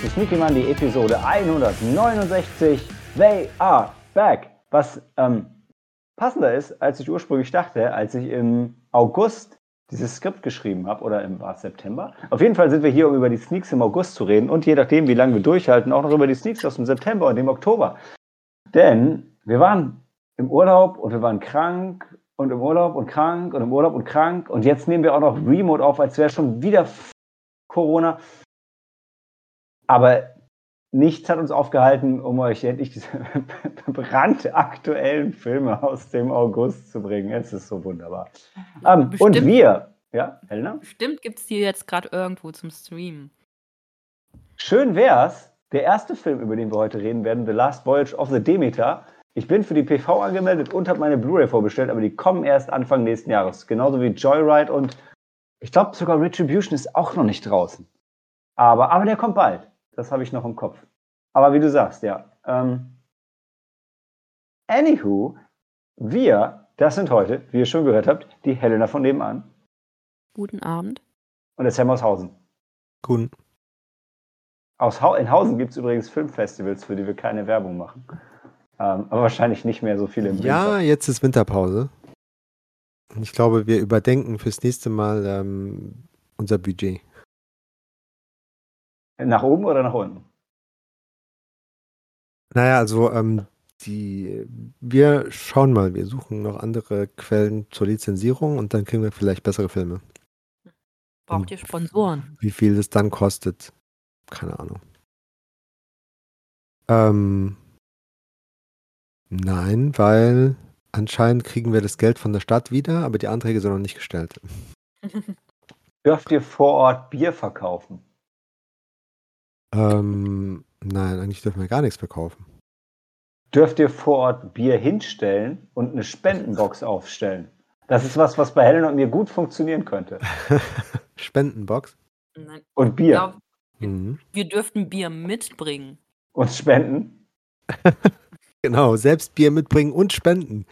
Willkommen zu Sneaky Monday Episode 169. They are back. Was ähm, passender ist, als ich ursprünglich dachte, als ich im August dieses Skript geschrieben habe, oder im war September. Auf jeden Fall sind wir hier, um über die Sneaks im August zu reden und je nachdem, wie lange wir durchhalten, auch noch über die Sneaks aus dem September und dem Oktober. Denn wir waren im Urlaub und wir waren krank und im Urlaub und krank und im Urlaub und krank und jetzt nehmen wir auch noch Remote auf, als wäre schon wieder Corona. Aber nichts hat uns aufgehalten, um euch endlich diese brandaktuellen Filme aus dem August zu bringen. Es ist so wunderbar. Ähm, und wir, ja, Helena? Bestimmt gibt es die jetzt gerade irgendwo zum Streamen. Schön wär's. Der erste Film, über den wir heute reden werden, The Last Voyage of the Demeter. Ich bin für die PV angemeldet und habe meine Blu-ray vorbestellt, aber die kommen erst Anfang nächsten Jahres. Genauso wie Joyride und ich glaube sogar Retribution ist auch noch nicht draußen. Aber, aber der kommt bald. Das habe ich noch im Kopf. Aber wie du sagst, ja. Ähm, anywho, wir, das sind heute, wie ihr schon gehört habt, die Helena von nebenan. Guten Abend. Und der Sam aus Hausen. Guten. Aus ha in Hausen gibt es übrigens Filmfestivals, für die wir keine Werbung machen. Ähm, aber wahrscheinlich nicht mehr so viele im Winter. Ja, jetzt ist Winterpause. Ich glaube, wir überdenken fürs nächste Mal ähm, unser Budget. Nach oben oder nach unten? Naja, also ähm, die, wir schauen mal, wir suchen noch andere Quellen zur Lizenzierung und dann kriegen wir vielleicht bessere Filme. Braucht und ihr Sponsoren? Wie viel es dann kostet, keine Ahnung. Ähm, nein, weil anscheinend kriegen wir das Geld von der Stadt wieder, aber die Anträge sind noch nicht gestellt. Dürft ihr vor Ort Bier verkaufen? Ähm, nein, eigentlich dürfen wir gar nichts verkaufen. Dürft ihr vor Ort Bier hinstellen und eine Spendenbox aufstellen? Das ist was, was bei Helen und mir gut funktionieren könnte. Spendenbox? Nein. Und Bier. Glaub, mhm. Wir dürften Bier mitbringen. Und spenden? genau, selbst Bier mitbringen und spenden.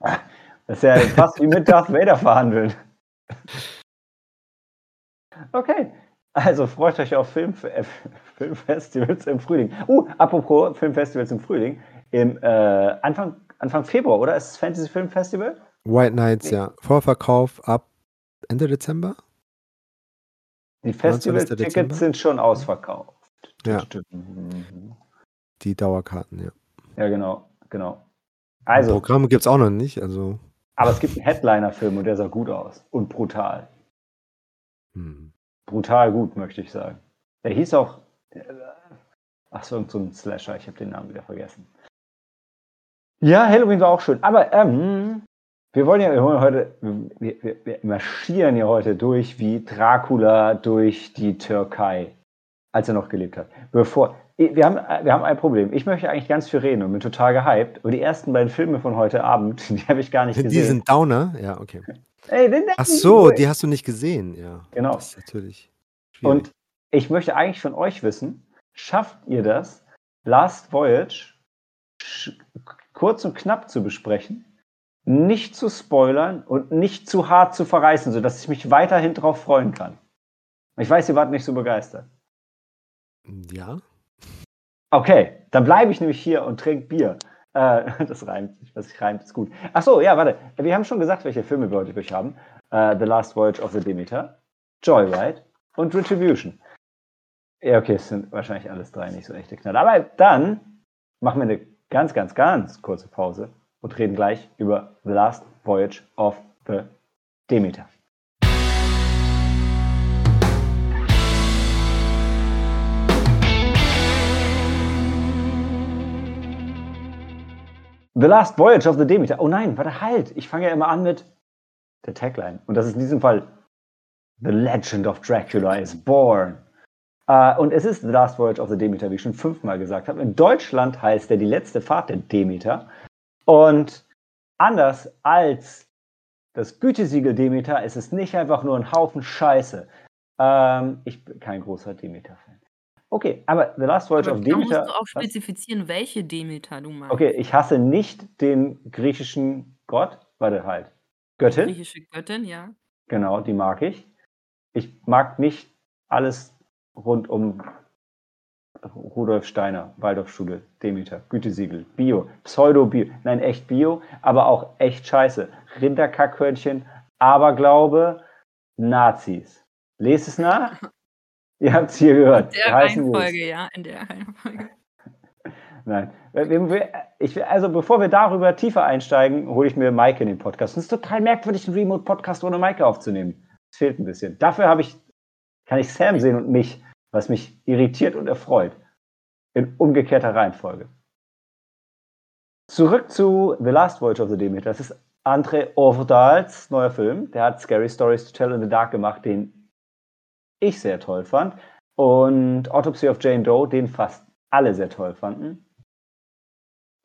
Das ist ja fast wie mit Darth Vader verhandeln. Okay, also freut euch auf Film, äh, Filmfestivals im Frühling. Uh, apropos Filmfestivals im Frühling. Im äh, Anfang, Anfang Februar, oder? Ist das Fantasy Film Festival? White Nights, nee. ja. Vorverkauf ab Ende Dezember? Die Festival-Tickets sind schon ausverkauft. Ja. Mhm. Die Dauerkarten, ja. Ja, genau, genau. Also, Programme gibt es auch noch nicht, also. Aber es gibt einen Headliner-Film und der sah gut aus und brutal. Hm brutal gut, möchte ich sagen. Der hieß auch, äh, ach so, so ein Slasher, ich habe den Namen wieder vergessen. Ja, Halloween war auch schön, aber ähm, wir wollen ja heute, wir, wir, wir marschieren ja heute durch wie Dracula durch die Türkei, als er noch gelebt hat. Bevor, wir haben, wir haben ein Problem. Ich möchte eigentlich ganz viel reden und bin total gehypt. Und die ersten beiden Filme von heute Abend, die habe ich gar nicht gesehen. Die sind Downer? Ja, okay. Ey, den Ach so, die hast du nicht gesehen, ja. Genau. Das ist natürlich. Schwierig. Und ich möchte eigentlich von euch wissen, schafft ihr das, Last Voyage kurz und knapp zu besprechen, nicht zu spoilern und nicht zu hart zu verreißen, sodass ich mich weiterhin darauf freuen kann? Ich weiß, ihr wart nicht so begeistert. Ja. Okay, dann bleibe ich nämlich hier und trinke Bier. Äh, das reimt sich, was ich reimt, ist gut. Achso, ja, warte. Wir haben schon gesagt, welche Filme wir heute durch haben. Uh, the Last Voyage of the Demeter, Joyride und Retribution. Ja, okay, es sind wahrscheinlich alles drei nicht so echte Knaller. Aber dann machen wir eine ganz, ganz, ganz kurze Pause und reden gleich über The Last Voyage of the Demeter. The Last Voyage of the Demeter. Oh nein, warte, halt. Ich fange ja immer an mit der Tagline. Und das ist in diesem Fall The Legend of Dracula is born. Uh, und es ist The Last Voyage of the Demeter, wie ich schon fünfmal gesagt habe. In Deutschland heißt er Die letzte Fahrt der Demeter. Und anders als das Gütesiegel Demeter ist es nicht einfach nur ein Haufen Scheiße. Ähm, ich bin kein großer Demeter-Fan. Okay, aber The Last Voyage aber of Demeter. Da musst du auch spezifizieren, welche Demeter du meinst. Okay, ich hasse nicht den griechischen Gott, warte halt. Göttin. Die griechische Göttin, ja. Genau, die mag ich. Ich mag nicht alles rund um Rudolf Steiner, Waldorfschule, Demeter, Gütesiegel, Bio, Pseudo-Bio, nein, echt Bio, aber auch echt scheiße. Rinderkackhörnchen, Aberglaube, Nazis. Lest es nach. Ihr habt es hier gehört. In der Reihenfolge, ja, in der Reihenfolge. Nein. Ich, also bevor wir darüber tiefer einsteigen, hole ich mir Maike in den Podcast. Es ist total merkwürdig, einen Remote-Podcast ohne Maike aufzunehmen. Es fehlt ein bisschen. Dafür habe ich, kann ich Sam sehen und mich, was mich irritiert und erfreut. In umgekehrter Reihenfolge. Zurück zu The Last Voyage of the Demeter. Das ist André Overdals neuer Film. Der hat Scary Stories to Tell in the Dark gemacht, den ich sehr toll fand. Und Autopsy of Jane Doe, den fast alle sehr toll fanden.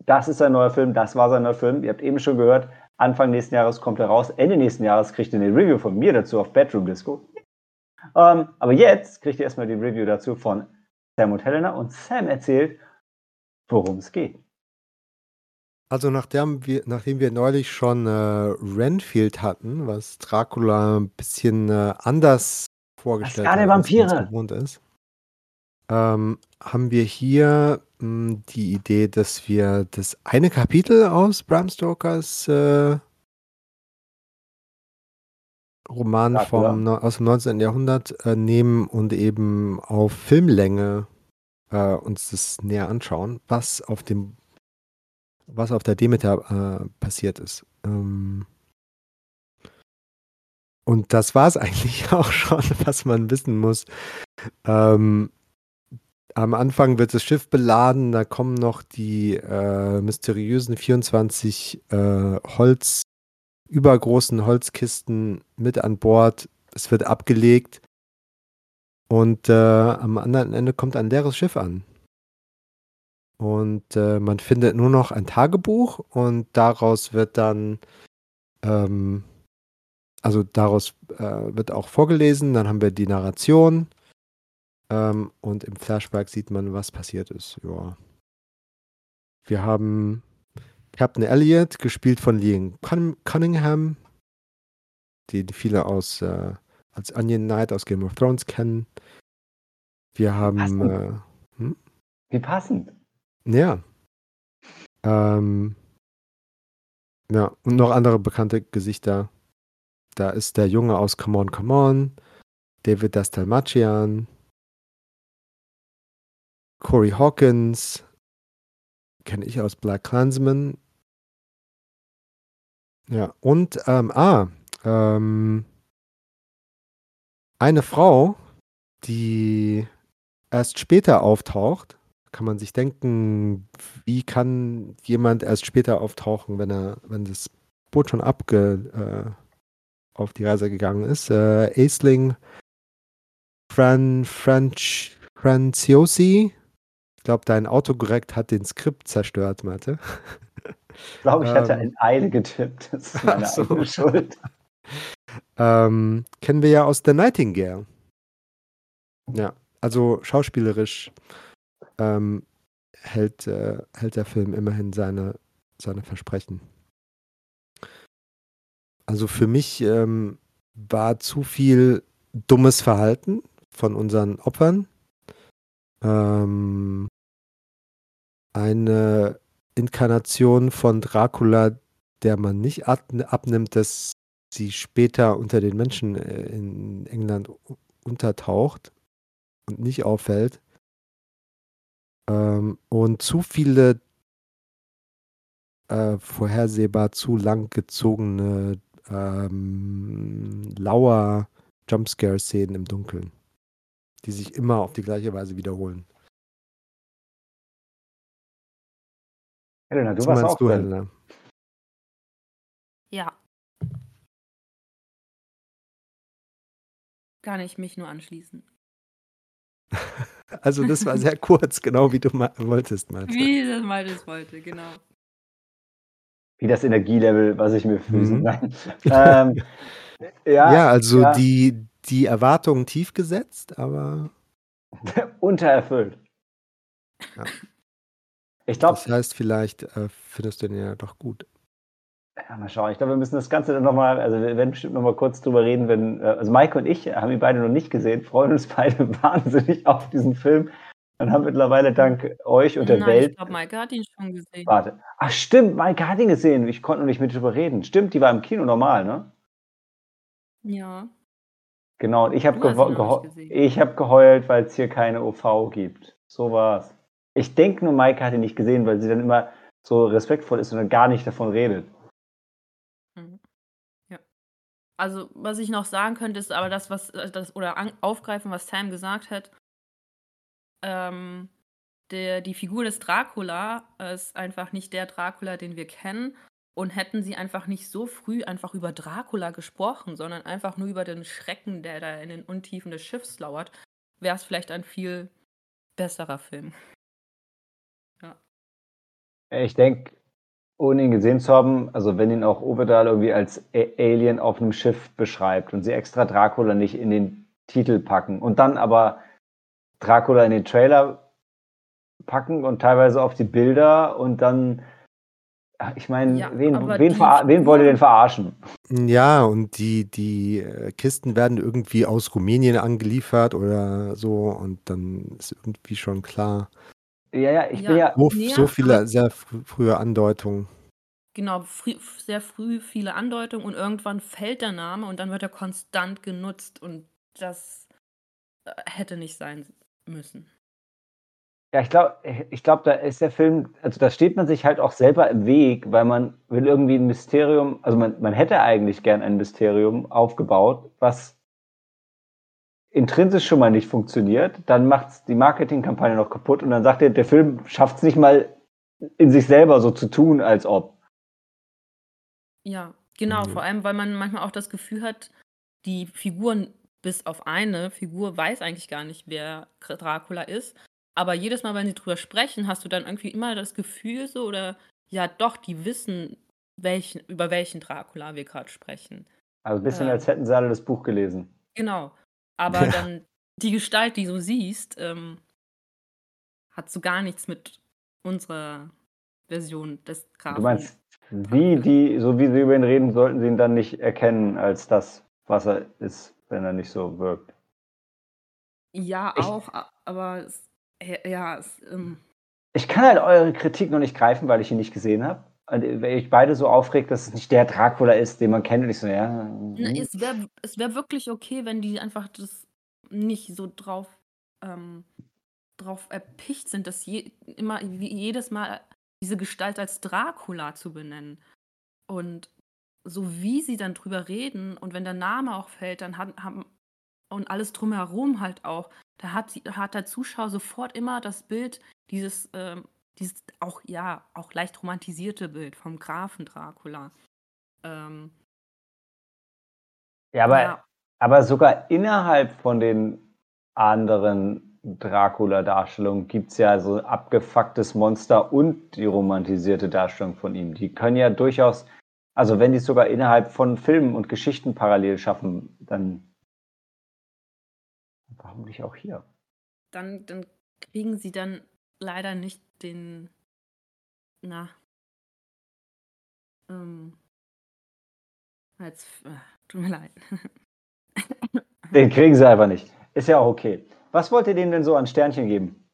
Das ist sein neuer Film, das war sein neuer Film. Ihr habt eben schon gehört, Anfang nächsten Jahres kommt er raus. Ende nächsten Jahres kriegt ihr eine Review von mir dazu auf Bedroom Disco. Ähm, aber jetzt kriegt ihr erstmal die Review dazu von Sam und Helena und Sam erzählt, worum es geht. Also nachdem wir, nachdem wir neulich schon äh, Renfield hatten, was Dracula ein bisschen äh, anders vorgestellt als es gewohnt ist, ähm, haben wir hier mh, hm, die Idee, dass wir das eine Kapitel aus Bram Stokers äh, Roman vom, aus dem 19. Jahrhundert äh, nehmen und eben auf Filmlänge äh, uns das näher anschauen, was auf dem was auf der Demeter äh, passiert ist. Ähm, und das war es eigentlich auch schon, was man wissen muss. Ähm, am Anfang wird das Schiff beladen, da kommen noch die äh, mysteriösen 24 äh, Holz, übergroßen Holzkisten mit an Bord. Es wird abgelegt und äh, am anderen Ende kommt ein leeres Schiff an. Und äh, man findet nur noch ein Tagebuch und daraus wird dann, ähm, also daraus äh, wird auch vorgelesen, dann haben wir die Narration ähm, und im Flashback sieht man, was passiert ist. Ja. Wir haben Captain Elliot, gespielt von Liam Cunningham, den viele aus äh, als Onion Knight aus Game of Thrones kennen. Wir haben. Äh, hm? Wie passend. Ja. Ähm, ja, und noch andere bekannte Gesichter. Da ist der Junge aus Come On, Come On, David Dastalmachian, Corey Hawkins, kenne ich aus Black Clansman. Ja, und, ähm, ah, ähm, eine Frau, die erst später auftaucht, kann man sich denken, wie kann jemand erst später auftauchen, wenn er, wenn das Boot schon abge, äh, auf die Reise gegangen ist. Äh, Aisling Fran, French, Franciosi, glaube, dein Autokorrekt hat den Skript zerstört, Mathe. Ich glaube, ich hatte ähm, in Eile getippt. Das ist meine so. eigene Schuld. ähm, kennen wir ja aus The Nightingale. Ja, also schauspielerisch ähm, hält, äh, hält der Film immerhin seine, seine Versprechen. Also für mich ähm, war zu viel dummes Verhalten von unseren Opfern. Ähm, eine Inkarnation von Dracula, der man nicht abnimmt, dass sie später unter den Menschen äh, in England untertaucht und nicht auffällt. Ähm, und zu viele äh, vorhersehbar zu lang gezogene ähm, lauer Jumpscare-Szenen im Dunkeln, die sich immer auf die gleiche Weise wiederholen. Helena, du Was warst auch du, drin. Helena? Ja. Kann ich mich nur anschließen. also das war sehr kurz, genau wie du wolltest, Malte. Wie das Malte wollte, genau. Wie das Energielevel, was ich mir füßen. Mhm. ähm, ja, ja, also ja. Die, die Erwartungen tief gesetzt, aber untererfüllt. Ja. Ich glaube. Das heißt, vielleicht äh, findest du den ja doch gut. Ja, mal schauen. Ich glaube, wir müssen das Ganze dann nochmal, also wir werden bestimmt nochmal kurz drüber reden, wenn, äh, also Maike und ich haben ihn beide noch nicht gesehen, freuen uns beide wahnsinnig auf diesen Film und haben mittlerweile dank euch und der Nein, Welt. ich glaube, Maike hat ihn schon gesehen. Warte. Ach, stimmt, Maike hat ihn gesehen. Ich konnte noch nicht mit drüber reden. Stimmt, die war im Kino normal, ne? Ja. Genau, und ich habe ich hab geheult, weil es hier keine OV gibt. So war's. Ich denke nur, Maike hat ihn nicht gesehen, weil sie dann immer so respektvoll ist und dann gar nicht davon redet. Mhm. Ja. Also, was ich noch sagen könnte, ist aber das, was das oder aufgreifen, was Sam gesagt hat. Ähm, der, die Figur des Dracula ist einfach nicht der Dracula, den wir kennen. Und hätten sie einfach nicht so früh einfach über Dracula gesprochen, sondern einfach nur über den Schrecken, der da in den Untiefen des Schiffs lauert, wäre es vielleicht ein viel besserer Film. Ich denke, ohne ihn gesehen zu haben, also wenn ihn auch Ovedal irgendwie als A Alien auf einem Schiff beschreibt und sie extra Dracula nicht in den Titel packen und dann aber Dracula in den Trailer packen und teilweise auf die Bilder und dann, ach, ich meine, Ja, wen, wen, wen wollt ihr denn verarschen? Ja, und die, die äh, Kisten werden irgendwie aus Rumänien angeliefert oder so und dann ist irgendwie schon klar. Ja, ja, ich Ja. bin ja, So, so viele sehr frü frühe Andeutungen. Genau, frü sehr früh viele Andeutungen und irgendwann fällt der Name und dann wird er konstant genutzt und das äh, hätte nicht sein müssen. Ja, ich glaube, ich glaub, da ist der Film, also da steht man sich halt auch selber im Weg, weil man will irgendwie ein Mysterium, also man, man hätte eigentlich gern ein Mysterium aufgebaut, was intrinsisch schon mal nicht funktioniert. Dann macht die Marketingkampagne noch kaputt und dann sagt er, der Film schafft es nicht mal in sich selber so zu tun, als ob. Ja, genau, Mhm. vor allem, weil man manchmal auch das Gefühl hat, die Figuren, bis auf eine Figur, weiß eigentlich gar nicht, wer Dr- Dracula ist. Aber jedes Mal, wenn sie drüber sprechen, hast du dann irgendwie immer das Gefühl so, oder ja, doch, die wissen, welchen, über welchen Dracula wir gerade sprechen. Also ein bisschen, Ähm. als hätten sie alle das Buch gelesen. Genau. Aber Ja. dann die Gestalt, die du siehst, ähm, hat so gar nichts mit unserer Version des Grafen. Du meinst, wie die, so wie sie über ihn reden, sollten sie ihn dann nicht erkennen als das, was er ist, wenn er nicht so wirkt. Ja, Ich- auch, aber es, ja, es, ähm, Ich kann halt eure Kritik noch nicht greifen, weil ich ihn nicht gesehen habe. Und wenn ich beide so aufregt, dass es nicht der Dracula ist, den man kennt, und ich so, ja. na, hm. es wäre es wär wirklich okay, wenn die einfach das nicht so drauf, ähm, drauf erpicht sind, dass je, immer wie jedes Mal diese Gestalt als Dracula zu benennen. Und so wie sie dann drüber reden und wenn der Name auch fällt, dann haben, haben und alles drumherum halt auch, da hat, sie, hat der Zuschauer sofort immer das Bild, dieses, ähm, dieses auch, ja, auch leicht romantisierte Bild vom Grafen Dracula. Ähm, Ja, aber, ja, aber sogar innerhalb von den anderen Dracula-Darstellungen gibt es ja so ein abgefucktes Monster und die romantisierte Darstellung von ihm. Die können ja durchaus, also wenn die es sogar innerhalb von Filmen und Geschichten parallel schaffen, dann warum nicht auch hier? dann, dann kriegen sie dann leider nicht den, na, ähm, jetzt, äh, tut mir leid. Den kriegen sie einfach nicht. Ist ja auch okay. Was wollt ihr denen denn so an Sternchen geben?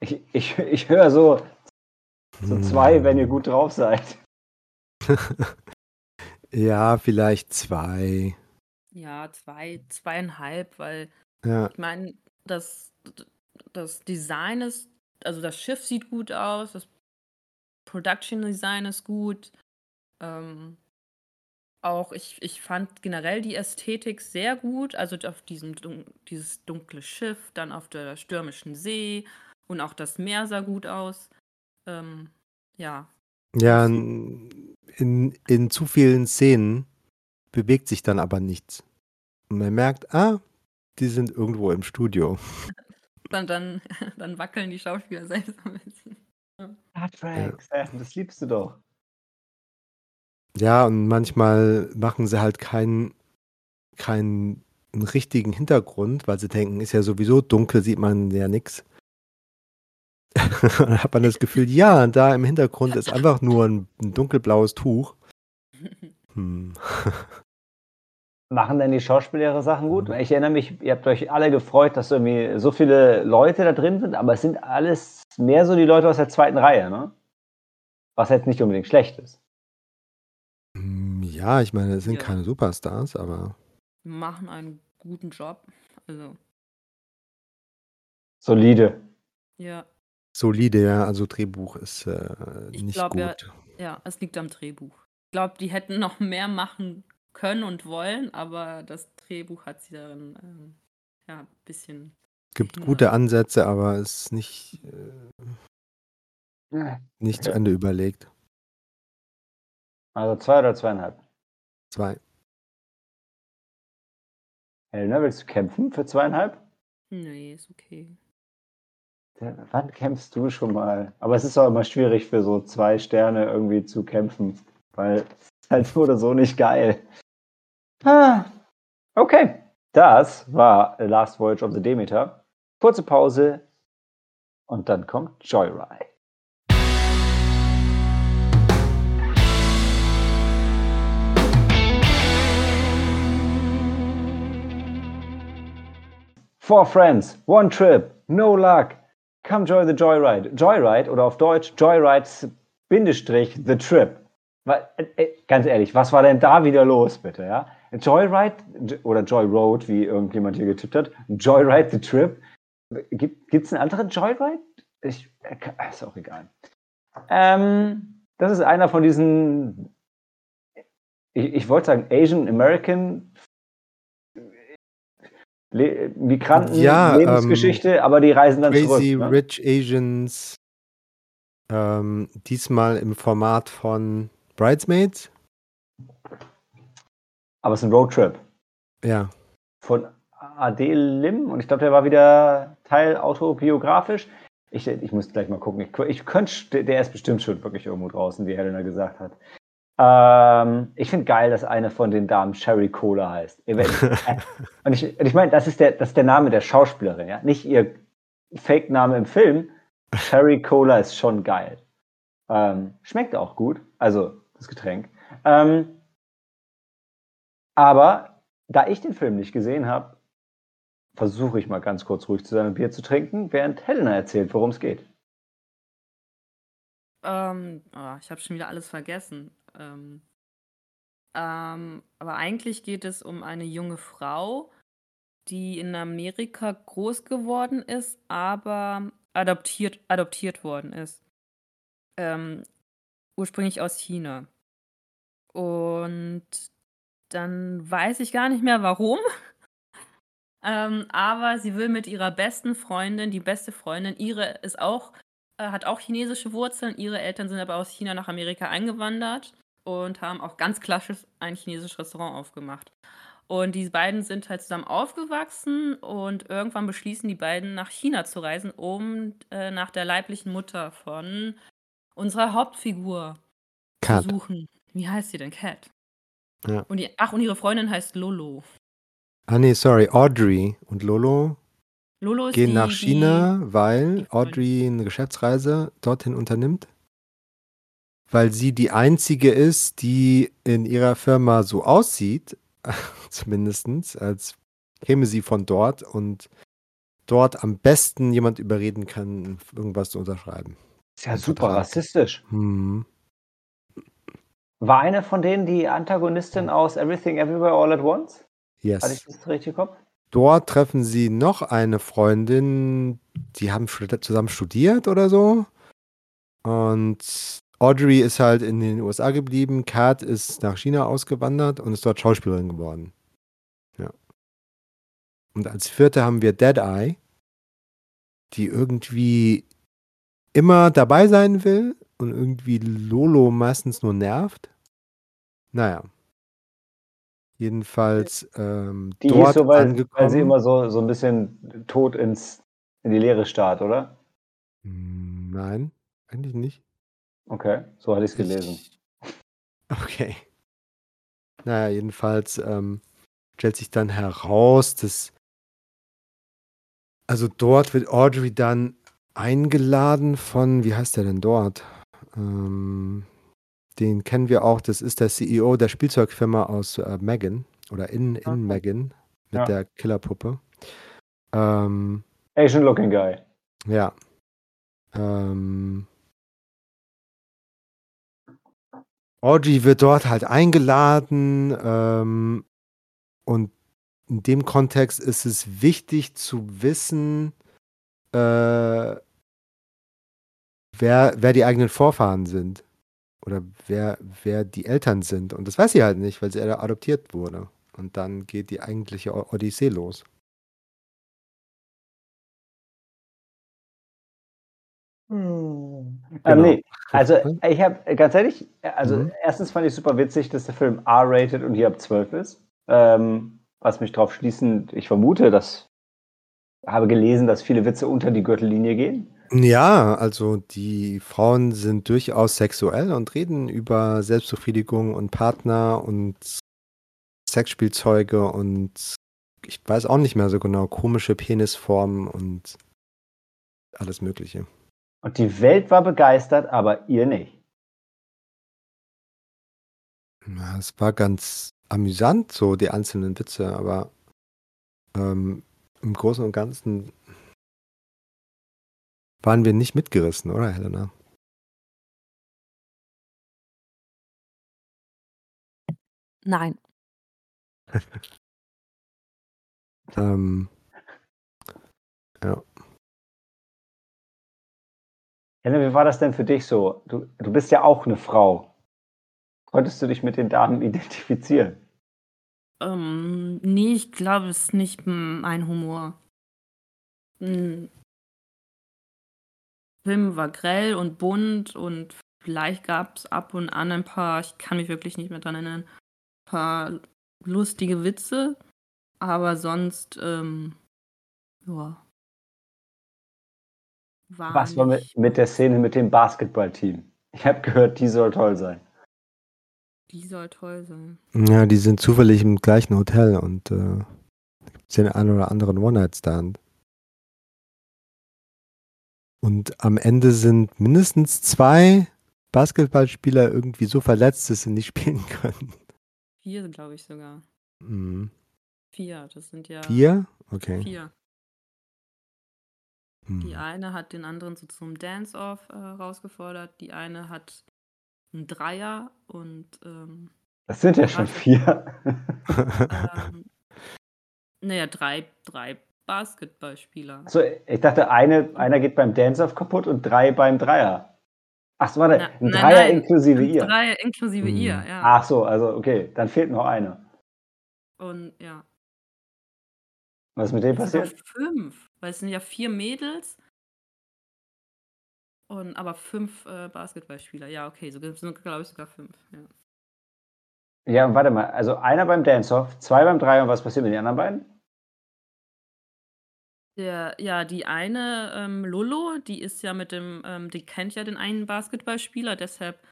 Ich, ich, ich höre so, so zwei, wenn ihr gut drauf seid. Ja, vielleicht zwei. Ja, zwei, zweieinhalb, weil Ja, ich meine, das, das Design ist, also das Schiff sieht gut aus, das Production Design ist gut. Ähm, auch ich, ich fand generell die Ästhetik sehr gut, also auf diesem dun dieses dunkle Schiff, dann auf der stürmischen See und auch das Meer sah gut aus. Ähm, ja, ja in, in zu vielen Szenen bewegt sich dann aber nichts. Und man merkt, ah, die sind irgendwo im Studio. dann, dann, dann wackeln die Schauspieler selbst ein bisschen. Star Trek, Sam, das liebst du doch. Ja, und manchmal machen sie halt keinen keinen richtigen Hintergrund, weil sie denken, ist ja sowieso dunkel, sieht man ja nichts. dann hat man das Gefühl, ja, da im Hintergrund ist einfach nur ein, ein dunkelblaues Tuch. Hm. Machen denn die Schauspieler ihre Sachen gut? Ich erinnere mich, ihr habt euch alle gefreut, dass irgendwie so viele Leute da drin sind, aber es sind alles mehr so die Leute aus der zweiten Reihe, ne? Was jetzt nicht unbedingt schlecht ist. Hm, ja, ich meine, es sind ja. keine Superstars, aber. Machen einen guten Job. Also. Solide. Ja. Solide, ja. Also Drehbuch ist äh, nicht glaub, gut. Ja, ja, es liegt am Drehbuch. Ich glaube, die hätten noch mehr machen können und wollen, aber das Drehbuch hat sie darin ähm, ja, ein bisschen. Gibt hindert. gute Ansätze, aber es ist nicht, äh, nicht zu Ende überlegt. Also zwei oder zweieinhalb? Zwei. Helena, willst du kämpfen für zweieinhalb? Nee, ist okay. Wann kämpfst du schon mal? Aber es ist auch immer schwierig für so zwei Sterne irgendwie zu kämpfen, weil es halt so oder so nicht geil. Ah, okay, das war Last Voyage of the Demeter. Kurze Pause und dann kommt Joyride. Four friends, one trip, no luck. Come join the Joyride. Joyride oder auf Deutsch Joyride Bindestrich the Trip. Äh, ganz ehrlich, was war denn da wieder los, bitte, ja? Joyride oder Joyroad, wie irgendjemand hier getippt hat. Joyride the Trip. Gibt es einen anderen Joyride? Ich, äh, ist auch egal. Ähm, das ist einer von diesen, ich, ich wollte sagen, Asian American Le Migranten ja, Lebensgeschichte, ähm, aber die reisen dann Crazy zurück. Crazy ne? Rich Asians. Ähm, diesmal im Format von Bridesmaids. Aber es ist ein Roadtrip. Ja. Von Adele Lim und ich glaube, der war wieder Teil autobiografisch. Ich, ich muss gleich mal gucken. Ich, ich könnte, der ist bestimmt schon wirklich irgendwo draußen, wie Helena gesagt hat. Ähm, ich finde geil, dass eine von den Damen Sherry Cola heißt. und ich, ich meine, das, ist der, das ist der Name der Schauspielerin, ja? Nicht ihr Fake-Name im Film. Sherry Cola ist schon geil. Ähm, schmeckt auch gut, also das Getränk. Ähm, aber da ich den Film nicht gesehen habe, versuche ich mal ganz kurz ruhig zu sein und Bier zu trinken, während Helena erzählt, worum es geht. Ähm, oh, ich habe schon wieder alles vergessen. Ähm, ähm, aber eigentlich geht es um eine junge Frau, die in Amerika groß geworden ist, aber adoptiert, adoptiert worden ist. Ähm, ursprünglich aus China. Und dann weiß ich gar nicht mehr warum. ähm, aber sie will mit ihrer besten Freundin, die beste Freundin, ihre ist auch, äh, hat auch chinesische Wurzeln. Ihre Eltern sind aber aus China nach Amerika eingewandert und haben auch ganz klassisch ein chinesisches Restaurant aufgemacht. Und die beiden sind halt zusammen aufgewachsen und irgendwann beschließen die beiden nach China zu reisen, um äh, nach der leiblichen Mutter von unserer Hauptfigur Cat. zu suchen. Wie heißt sie denn? Cat. Ja. Und die, ach, und ihre Freundin heißt Lolo. Ah, nee, sorry, Audrey und Lolo, Lolo gehen die, nach China, weil Audrey eine Geschäftsreise dorthin unternimmt. Weil sie die einzige ist, die in ihrer Firma so aussieht, zumindest, als käme sie von dort und dort am besten jemand überreden kann, irgendwas zu unterschreiben. Ist ja super Vertrag. rassistisch. Hm. War eine von denen die Antagonistin aus Everything Everywhere All at Once? Yes. Hatte ich das richtig im Kopf? Dort treffen sie noch eine Freundin, die haben zusammen studiert oder so. Und Audrey ist halt in den USA geblieben, Kat ist nach China ausgewandert und ist dort Schauspielerin geworden. Ja. Und als vierte haben wir Dead Eye, die irgendwie immer dabei sein will und irgendwie Lolo meistens nur nervt. Naja. Jedenfalls ähm, die dort so, weil, angekommen. Weil sie immer so, so ein bisschen tot ins, in die Leere starrt, oder? Nein, eigentlich nicht. Okay, so hatte ich es gelesen. Okay. Naja, jedenfalls ähm, stellt sich dann heraus, dass also dort wird Audrey dann eingeladen von, wie heißt der denn dort? Ähm, den kennen wir auch, das ist der CEO der Spielzeugfirma aus äh, Megan oder in, in okay. Megan mit ja. der Killerpuppe. Ähm, Asian looking guy. Ja. Ähm, Audrey wird dort halt eingeladen ähm, und in dem Kontext ist es wichtig zu wissen, äh, wer, wer die eigenen Vorfahren sind oder wer, wer die Eltern sind. Und das weiß sie halt nicht, weil sie adoptiert wurde. Und dann geht die eigentliche Odyssee los. Hm. Ähm, genau. Ähm, nee, also ich habe ganz ehrlich, also mhm. erstens fand ich super witzig, dass der Film R-rated und hier ab 12 ist. Ähm, was mich darauf schließen, ich vermute, dass habe gelesen, dass viele Witze unter die Gürtellinie gehen. Ja, also die Frauen sind durchaus sexuell und reden über Selbstbefriedigung und Partner und Sexspielzeuge und ich weiß auch nicht mehr so genau, komische Penisformen und alles Mögliche. Und die Welt war begeistert, aber ihr nicht. Ja, es war ganz amüsant, so die einzelnen Witze, aber ähm, im Großen und Ganzen waren wir nicht mitgerissen, oder Helena? Nein. ähm, ja. Helena, wie war das denn für dich so? Du, du bist ja auch eine Frau. Konntest du dich mit den Damen identifizieren? Ähm, nee, ich glaube, es ist nicht mein Humor. Hm. Film war grell und bunt und vielleicht gab es ab und an ein paar, ich kann mich wirklich nicht mehr dran erinnern, ein paar lustige Witze, aber sonst, ähm, ja. War Was war mit, mit der Szene mit dem Basketballteam? Ich habe gehört, die soll toll sein. Die soll toll sein. Ja, die sind zufällig im gleichen Hotel und äh, gibt den einen oder anderen One-Night-Stand. Und am Ende sind mindestens zwei Basketballspieler irgendwie so verletzt, dass sie nicht spielen können. Vier, glaube ich sogar. Mhm. Vier, das sind ja. Vier? Okay. Vier. Hm. Die eine hat den anderen so zum Dance-Off äh, rausgefordert, die eine hat einen Dreier und. Ähm, das sind ja schon vier. ähm, naja, drei, drei Basketballspieler. So, ich dachte, eine, einer geht beim Dance-Off kaputt und drei beim Dreier. Ach so, warte, Na, ein nein, Dreier nein, inklusive ein ihr. Dreier inklusive hm. ihr, ja. Ach so, also okay, dann fehlt noch eine. Und ja. Was ist mit dem passiert? Fünf, weil es sind ja vier Mädels und aber fünf äh, Basketballspieler. Ja, okay, so sind glaube ich sogar fünf. Ja. Ja, und warte mal, also einer beim Dance-Off, zwei beim Dreier und was passiert mit den anderen beiden? Der, ja, die eine, ähm, Lolo, die ist ja mit dem, ähm, die kennt ja den einen Basketballspieler, deshalb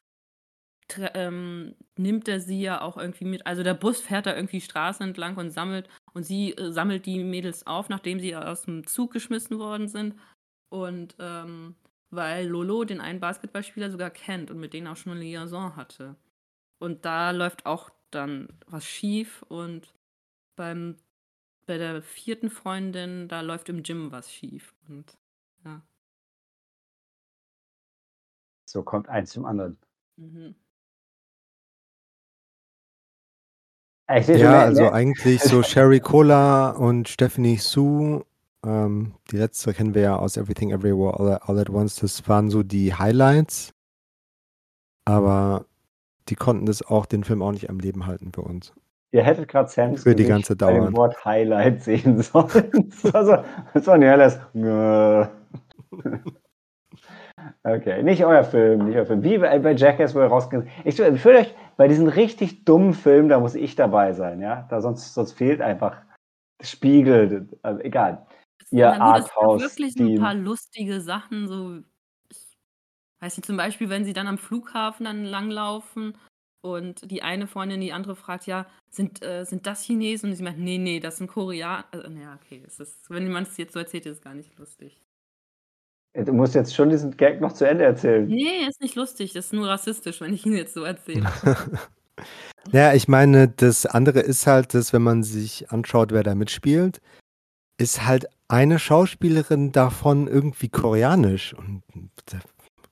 ähm, nimmt er sie ja auch irgendwie mit. Also der Bus fährt da irgendwie Straßen entlang und sammelt und sie äh, sammelt die Mädels auf, nachdem sie aus dem Zug geschmissen worden sind. Und ähm, weil Lolo den einen Basketballspieler sogar kennt und mit denen auch schon eine Liaison hatte. Und da läuft auch dann was schief und beim bei der vierten Freundin, da läuft im Gym was schief und ja. So kommt eins zum anderen. Mhm. Ja, also eigentlich so Sherry Cola und Stephanie Sue ähm, die letzte kennen wir ja aus Everything Everywhere All, All at Once. Das waren so die Highlights. Aber die konnten das auch, den Film auch nicht am Leben halten für uns. Ihr hättet gerade Sams für die ganze Dauer. Bei Wort Highlight sehen sollen. das war, das war ein. Okay, nicht euer Film, nicht euer Film. Wie bei Jackass, wo er rausgegangen. Ich, fühle euch, bei diesen richtig dummen Filmen, da muss ich dabei sein, ja. Da sonst, sonst fehlt einfach Spiegel, also egal ihr Arthouse. Es gibt wirklich ein paar lustige Sachen, so, ich weiß nicht, zum Beispiel, wenn sie dann am Flughafen dann langlaufen und die eine Freundin die andere fragt, ja, sind, äh, sind das Chinesen? Und sie meint, nee, nee, das sind Koreaner. Also, ja, okay, es ist, wenn man es jetzt so erzählt, ist es gar nicht lustig. Du musst jetzt schon diesen Gag noch zu Ende erzählen. Nee, ist nicht lustig. Das ist nur rassistisch, wenn ich ihn jetzt so erzähle. ja, ich meine, das andere ist halt, dass wenn man sich anschaut, wer da mitspielt, ist halt eine Schauspielerin davon irgendwie koreanisch. Und da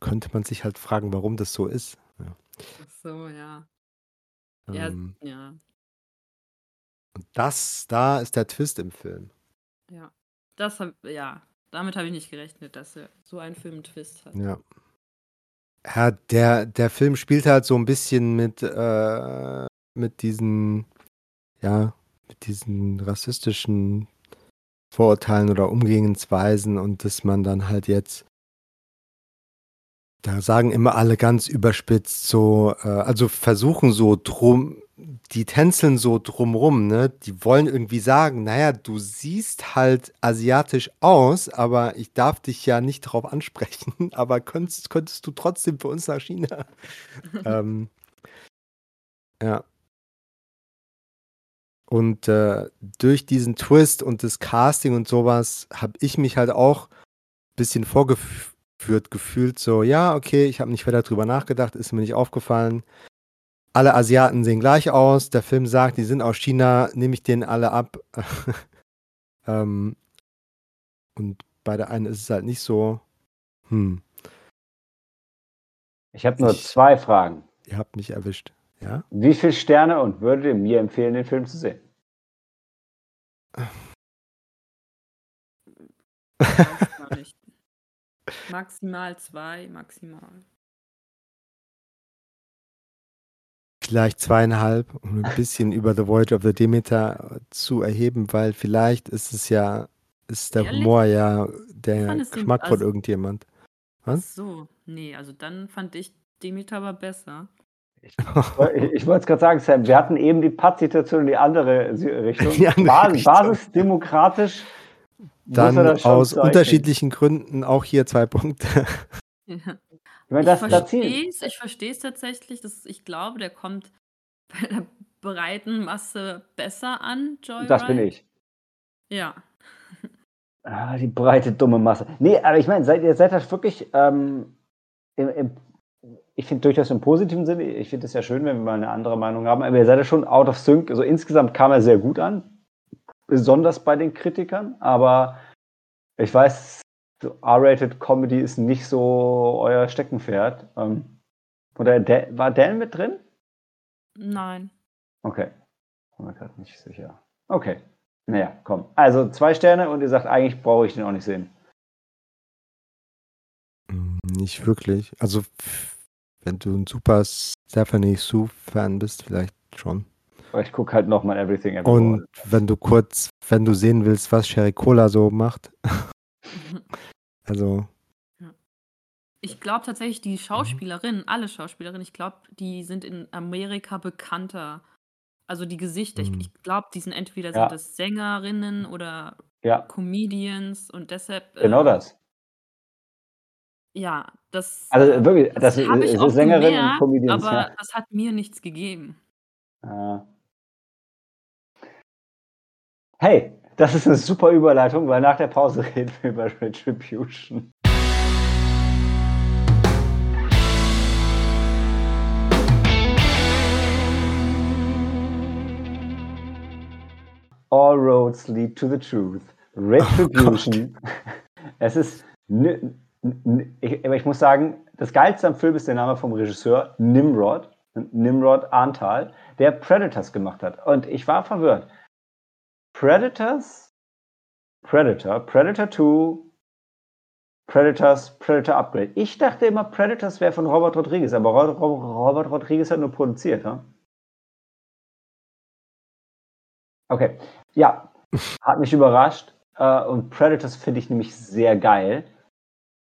könnte man sich halt fragen, warum das so ist. Ja. Ach so, ja. Ja, Ähm, ja, und das, da ist der Twist im Film. ja. Das ja, damit habe ich nicht gerechnet, dass er so einen Film einen Twist hat. Ja. Ja, der, der Film spielt halt so ein bisschen mit, äh, mit diesen, ja, mit diesen rassistischen Vorurteilen oder Umgehensweisen und dass man dann halt jetzt, da sagen immer alle ganz überspitzt so, äh, also versuchen so drum, die tänzeln so drumrum, ne? Die wollen irgendwie sagen, naja, du siehst halt asiatisch aus, aber ich darf dich ja nicht darauf ansprechen, aber könntest, könntest du trotzdem für uns nach China. ähm, ja. Und äh, durch diesen Twist und das Casting und sowas habe ich mich halt auch ein bisschen vorgeführt gefühlt. So, ja, okay, ich habe nicht weiter drüber nachgedacht, ist mir nicht aufgefallen. Alle Asiaten sehen gleich aus. Der Film sagt, die sind aus China, nehme ich denen alle ab. ähm, und bei der einen ist es halt nicht so. Hm, Ich habe nur Ich- zwei Fragen. ihr habt mich erwischt. Ja? Wie viele Sterne und würdet ihr mir empfehlen, den Film zu sehen? Maximal zwei, maximal. vielleicht zweieinhalb, um ein bisschen über The Voyage of the Demeter zu erheben, weil vielleicht ist es ja, ist der Ehrlich? Humor ja Ich der Geschmack von also- irgendjemand. Ach Was? so, nee, also dann fand ich Demeter aber besser. Ich, ich wollte es gerade sagen, Sam, wir hatten eben die Paz-Situation in die andere Richtung. Die andere Basis, Richtung. basisdemokratisch. Dann das aus unterschiedlichen Gründen auch hier zwei Punkte. Ja. Ich das, das verstehe es, ich verstehe es tatsächlich. Dass, ich glaube, der kommt bei der breiten Masse besser an, Joyride. Das bin ich. Ja. Ah, die breite, dumme Masse. Nee, aber ich meine, seid, ihr seid das wirklich, ähm, im, im, ich finde durchaus im positiven Sinne, ich finde es ja schön, wenn wir mal eine andere Meinung haben, aber ihr seid ja schon out of sync. Also insgesamt kam er sehr gut an, besonders bei den Kritikern, aber ich weiß, R-rated Comedy ist nicht so euer Steckenpferd. Ähm, oder Dan, war Dan mit drin? Nein. Okay. Bin mir gerade nicht sicher. Okay. Naja, komm. Also zwei Sterne und ihr sagt, eigentlich brauche ich den auch nicht sehen. Hm, Nicht wirklich. Also, wenn du ein super Stephanie Sue-Fan bist, vielleicht schon. Aber ich gucke halt nochmal Everything Everywhere. Und wenn du kurz, wenn du sehen willst, was Sherry Cola so macht, also, Ich glaube tatsächlich, die Schauspielerinnen, alle Schauspielerinnen, ich glaube, die sind in Amerika bekannter. Also die Gesichter, ich, Mhm. ich glaube, die sind entweder Ja. sind das Sängerinnen oder ja, Comedians und deshalb. genau äh, das. Ja, das. Also äh, wirklich, das, hab ich ist auch Sängerin gemerkt, Comedians. Aber Ja. das hat mir nichts gegeben. Äh. Hey, das ist eine super Überleitung, weil nach der Pause reden wir über Retribution. All roads lead to the truth. Retribution. es ist. Ich, aber ich muss sagen, das Geilste am Film ist der Name vom Regisseur Nimrod. Nimrod Antal, der Predators gemacht hat. Und ich war verwirrt. Predators, Predator, Predator 2, Predators, Predator Upgrade. Ich dachte immer, Predators wäre von Robert Rodriguez, aber Ro- Ro- Robert Rodriguez hat nur produziert, ja? Okay, ja, hat mich überrascht. Äh, und Predators finde ich nämlich sehr geil.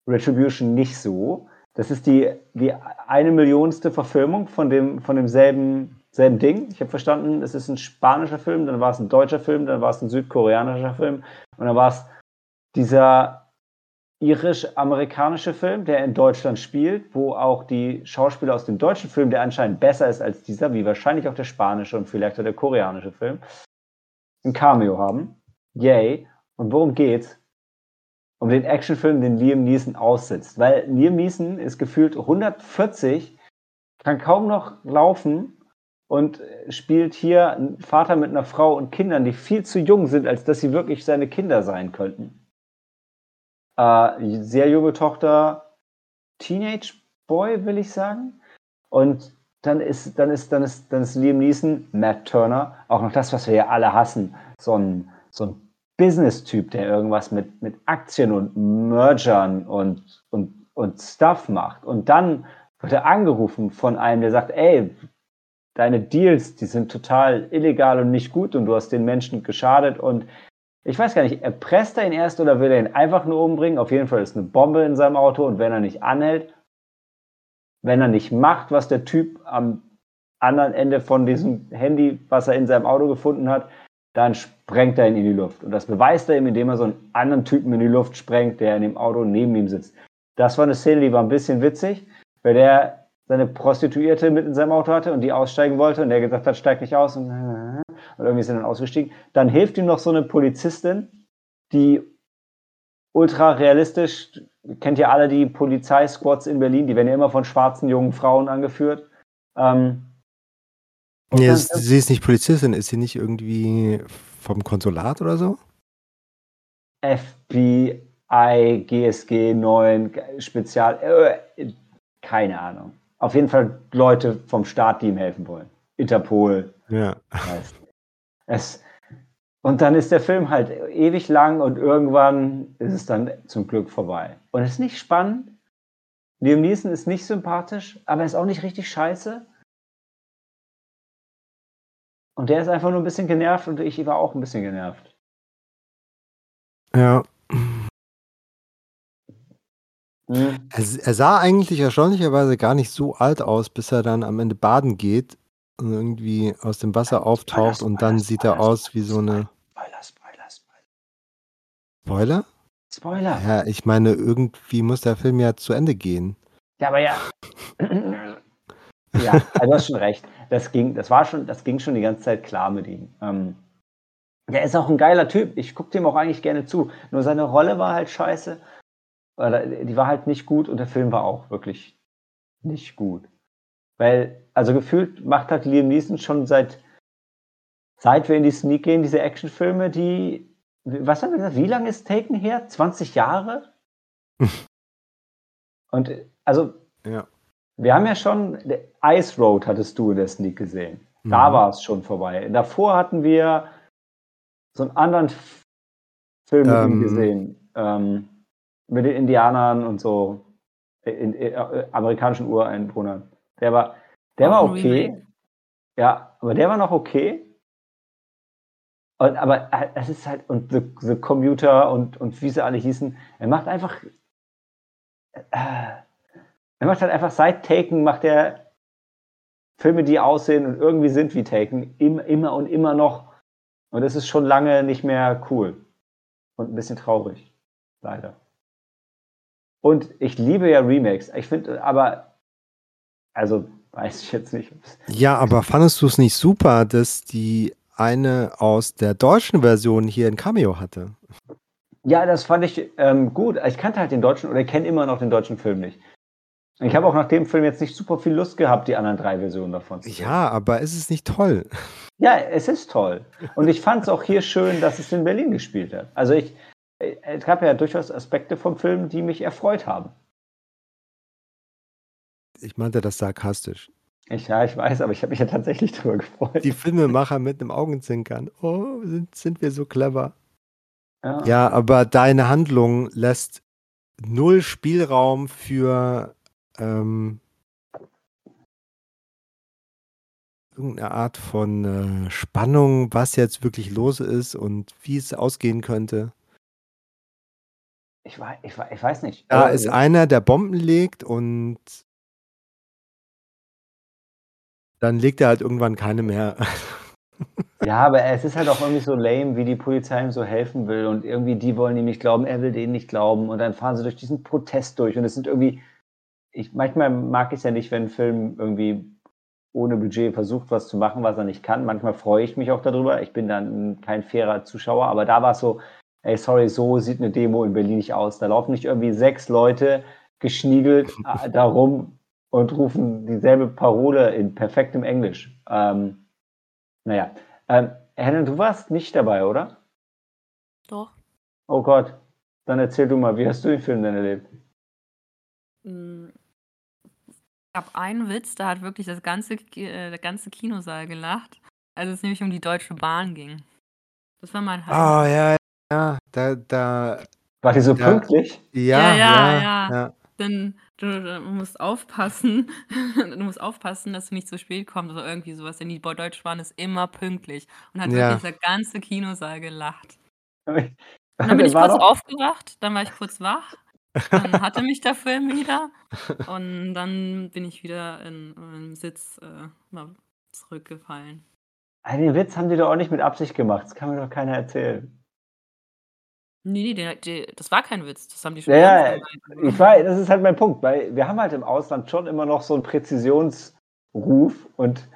Retribution nicht so. Das ist die, die eine Millionste Verfilmung von, dem, von demselben selben Ding. Ich habe verstanden, es ist ein spanischer Film, dann war es ein deutscher Film, dann war es ein südkoreanischer Film und dann war es dieser irisch-amerikanische Film, der in Deutschland spielt, wo auch die Schauspieler aus dem deutschen Film, der anscheinend besser ist als dieser, wie wahrscheinlich auch der spanische und vielleicht auch der koreanische Film, ein Cameo haben. Yay. Und worum geht's? um den Actionfilm, den Liam Neeson aussitzt. Weil Liam Neeson ist gefühlt 140, kann kaum noch laufen und spielt hier einen Vater mit einer Frau und Kindern, die viel zu jung sind, als dass sie wirklich seine Kinder sein könnten. Äh, sehr junge Tochter, Teenage Boy, will ich sagen. Und dann ist, dann ist, dann ist, dann ist Liam Neeson, Matt Turner, auch noch das, was wir ja alle hassen, so ein, so ein Business-Typ, der irgendwas mit, mit Aktien und Mergern und, und, und Stuff macht. Und dann wird er angerufen von einem, der sagt, ey, deine Deals, die sind total illegal und nicht gut und du hast den Menschen geschadet und ich weiß gar nicht, erpresst er ihn erst oder will er ihn einfach nur umbringen? Auf jeden Fall ist eine Bombe in seinem Auto und wenn er nicht anhält, wenn er nicht macht, was der Typ am anderen Ende von diesem Handy, was er in seinem Auto gefunden hat, dann sprengt er ihn in die Luft. Und das beweist er ihm, indem er so einen anderen Typen in die Luft sprengt, der in dem Auto neben ihm sitzt. Das war eine Szene, die war ein bisschen witzig, weil der seine Prostituierte mit in seinem Auto hatte und die aussteigen wollte und der gesagt hat, steig nicht aus und, und irgendwie er dann ausgestiegen. Dann hilft ihm noch so eine Polizistin, die ultra realistisch, kennt ja alle die Polizeisquads in Berlin, die werden ja immer von schwarzen jungen Frauen angeführt. Ähm, nee, ist, sie ist nicht Polizistin, ist sie nicht irgendwie vom Konsulat oder so? FBI, GSG 9, Spezial, äh, keine Ahnung. Auf jeden Fall Leute vom Staat, die ihm helfen wollen. Interpol. Ja. Es, und dann ist der Film halt ewig lang und irgendwann ist es dann zum Glück vorbei. Und es ist nicht spannend. Liam Neeson ist nicht sympathisch, aber er ist auch nicht richtig scheiße. Und der ist einfach nur ein bisschen genervt und ich war auch ein bisschen genervt. Ja. Mhm. Er, er, sah eigentlich erstaunlicherweise gar nicht so alt aus, bis er dann am Ende baden geht und irgendwie aus dem Wasser auftaucht Spoiler, und dann Spoiler, sieht er aus wie so eine. Spoiler? Spoiler. Ja, ich meine, irgendwie muss der Film ja zu Ende gehen. Ja, aber ja. ja, also du hast schon recht. Das ging, das war schon, das ging schon die ganze Zeit klar mit ihm. Ähm, der ist auch ein geiler Typ. Ich gucke dem auch eigentlich gerne zu. Nur seine Rolle war halt scheiße. Die war halt nicht gut und der Film war auch wirklich nicht gut. Weil, also gefühlt macht halt Liam Neeson schon seit, seit wir in die Sneak gehen, diese Actionfilme, die was haben wir gesagt? Wie lange ist Taken her? 20 Jahre? Und also, ja. wir haben ja schon, Ice Road hattest du in der Sneak gesehen. Da mhm. war es schon vorbei. Davor hatten wir so einen anderen Film ähm, gesehen. Ähm, mit den Indianern und so. In, in, äh, amerikanischen Ureinwohnern. Der war, der war okay. Ja, aber der war noch okay. Und, aber äh, es ist halt, und The, The Commuter und, und wie sie alle hießen, er macht einfach, äh, er macht halt einfach seit Taken, macht er Filme, die aussehen und irgendwie sind wie Taken, immer, immer und immer noch. Und das ist schon lange nicht mehr cool. Und ein bisschen traurig. Leider. Und ich liebe ja Remakes. Ich finde, aber, also weiß ich jetzt nicht. Ja, aber fandest du es nicht super, dass die eine aus der deutschen Version hier ein Cameo hatte. Ja, das fand ich ähm, gut. Ich kannte halt den deutschen oder kenne immer noch den deutschen Film nicht. Ich habe auch nach dem Film jetzt nicht super viel Lust gehabt, die anderen drei Versionen davon zu sehen. Ja, aber ist es nicht toll? Ja, es ist toll. Und ich fand es auch hier schön, dass es in Berlin gespielt hat. Also ich, es gab ja durchaus Aspekte vom Film, die mich erfreut haben. Ich meinte das sarkastisch. Ich, ja, ich weiß, aber ich habe mich ja tatsächlich darüber gefreut. Die Filmemacher mit einem Augenzwinkern. Oh, sind, sind wir so clever. Ja. ja, aber deine Handlung lässt null Spielraum für ähm, irgendeine Art von äh, Spannung, was jetzt wirklich los ist und wie es ausgehen könnte. Ich, weiß, ich, ich weiß nicht. Da ist einer, der Bomben legt und dann legt er halt irgendwann keine mehr. Ja, aber es ist halt auch irgendwie so lame, wie die Polizei ihm so helfen will und irgendwie die wollen ihm nicht glauben, er will denen nicht glauben und dann fahren sie durch diesen Protest durch und es sind irgendwie, ich, manchmal mag ich es ja nicht, wenn ein Film irgendwie ohne Budget versucht, was zu machen, was er nicht kann. Manchmal freue ich mich auch darüber. Ich bin dann kein fairer Zuschauer, aber da war es so, ey, sorry, so sieht eine Demo in Berlin nicht aus. Da laufen nicht irgendwie sechs Leute geschniegelt äh, darum und rufen dieselbe Parole in perfektem Englisch. Ähm, naja. Ähm, Helen, du warst nicht dabei, oder? Doch. Oh Gott. Dann erzähl du mal, wie hast du den Film denn erlebt? Hm, ich habe einen Witz, da hat wirklich das ganze, äh, der ganze Kinosaal gelacht, als es nämlich um die Deutsche Bahn ging. Das war mein Highlight. Oh ja, ja, da, da. War die so da, pünktlich? Ja, ja, ja. ja. ja. Denn du, du, musst aufpassen, du musst aufpassen, dass du nicht zu spät kommst oder irgendwie sowas, denn die Deutsche Bahn ist immer pünktlich und hat ja. wirklich der ganze Kinosaal gelacht. Und dann bin ich kurz aufgewacht, dann war ich kurz wach, dann hatte mich der Film wieder und dann bin ich wieder in, in Sitz äh, mal zurückgefallen. Den Witz haben die doch auch nicht mit Absicht gemacht. Das kann mir doch keiner erzählen. Nee, nee, der, der, das war kein Witz. Das haben die schon Ja, ja, ich weiß, das ist halt mein Punkt, weil wir haben halt im Ausland schon immer noch so einen Präzisionsruf und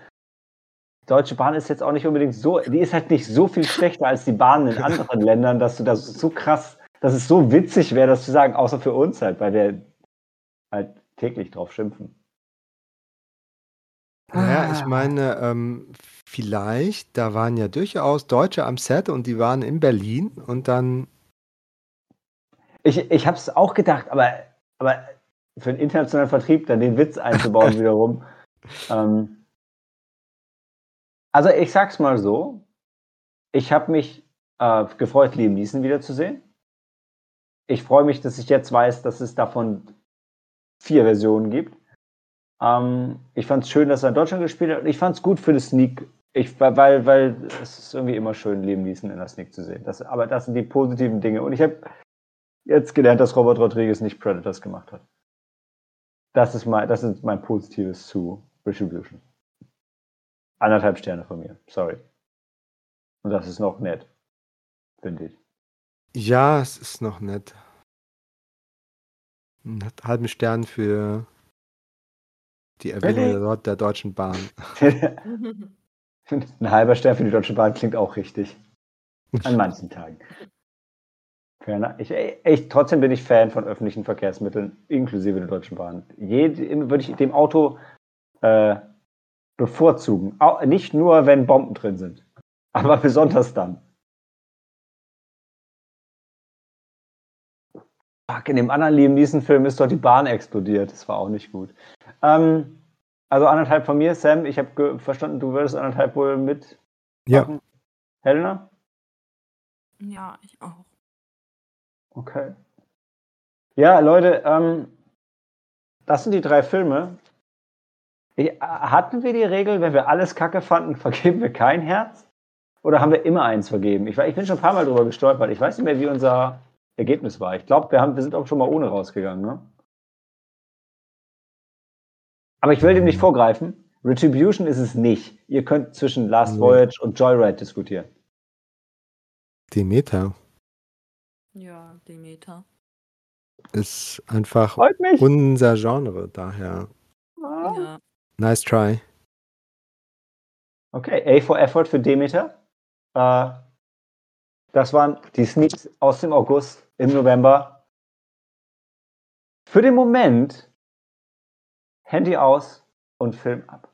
Deutsche Bahn ist jetzt auch nicht unbedingt so, die ist halt nicht so viel schlechter als die Bahnen in anderen Ländern, dass du das so krass, dass es so witzig wäre, das zu sagen, außer für uns halt, weil wir halt täglich drauf schimpfen. Ja, ich ah. meine, ähm, vielleicht, da waren ja durchaus Deutsche am Set und die waren in Berlin und dann. Ich, ich habe es auch gedacht, aber, aber für den internationalen Vertrieb dann den Witz einzubauen wiederum. Ähm, also ich sag's mal so, ich habe mich äh, gefreut, Liam Neeson wiederzusehen. Ich freue mich, dass ich jetzt weiß, dass es davon vier Versionen gibt. Ähm, ich fand es schön, dass er in Deutschland gespielt hat. Ich fand es gut für das Sneak. Ich, weil, weil es ist irgendwie immer schön, Liam Neeson in der Sneak zu sehen. Das, aber das sind die positiven Dinge. Und ich habe jetzt gelernt, dass Robert Rodriguez nicht Predators gemacht hat. Das ist mein, das ist mein Positives zu Retribution. Anderthalb Sterne von mir. Sorry. Und das ist noch nett. Finde ich. Ja, es ist noch nett. Einen halben Stern für die Erwähnung der, der Deutschen Bahn. Ein halber Stern für die Deutsche Bahn klingt auch richtig. An manchen Tagen. Ich, echt, trotzdem bin ich Fan von öffentlichen Verkehrsmitteln, inklusive der Deutschen Bahn. Jede, würde ich dem Auto äh, bevorzugen. Auch, nicht nur, wenn Bomben drin sind, aber besonders dann. Fuck, in dem anderen Liam Neeson-Film ist dort die Bahn explodiert. Das war auch nicht gut. Ähm, also anderthalb von mir, Sam. Ich habe verstanden, du würdest anderthalb wohl mit. Ja. Helena? Ja, ich auch. Okay. Ja, Leute, ähm, das sind die drei Filme. Ich, hatten wir die Regel, wenn wir alles kacke fanden, vergeben wir kein Herz? Oder haben wir immer eins vergeben? Ich, ich bin schon ein paar Mal drüber gestolpert. Ich weiß nicht mehr, wie unser Ergebnis war. Ich glaube, wir, wir sind auch schon mal ohne rausgegangen, ne? Aber ich will dem nicht vorgreifen. Retribution ist es nicht. Ihr könnt zwischen Last Voyage und Joyride diskutieren. Demeter. Ja, Demeter. Ist einfach unser Genre, daher. Ah. Ja. Nice try. Okay, A for Effort für Demeter. Äh, das waren die Sneaks aus dem August im November. Für den Moment Handy aus und Film ab.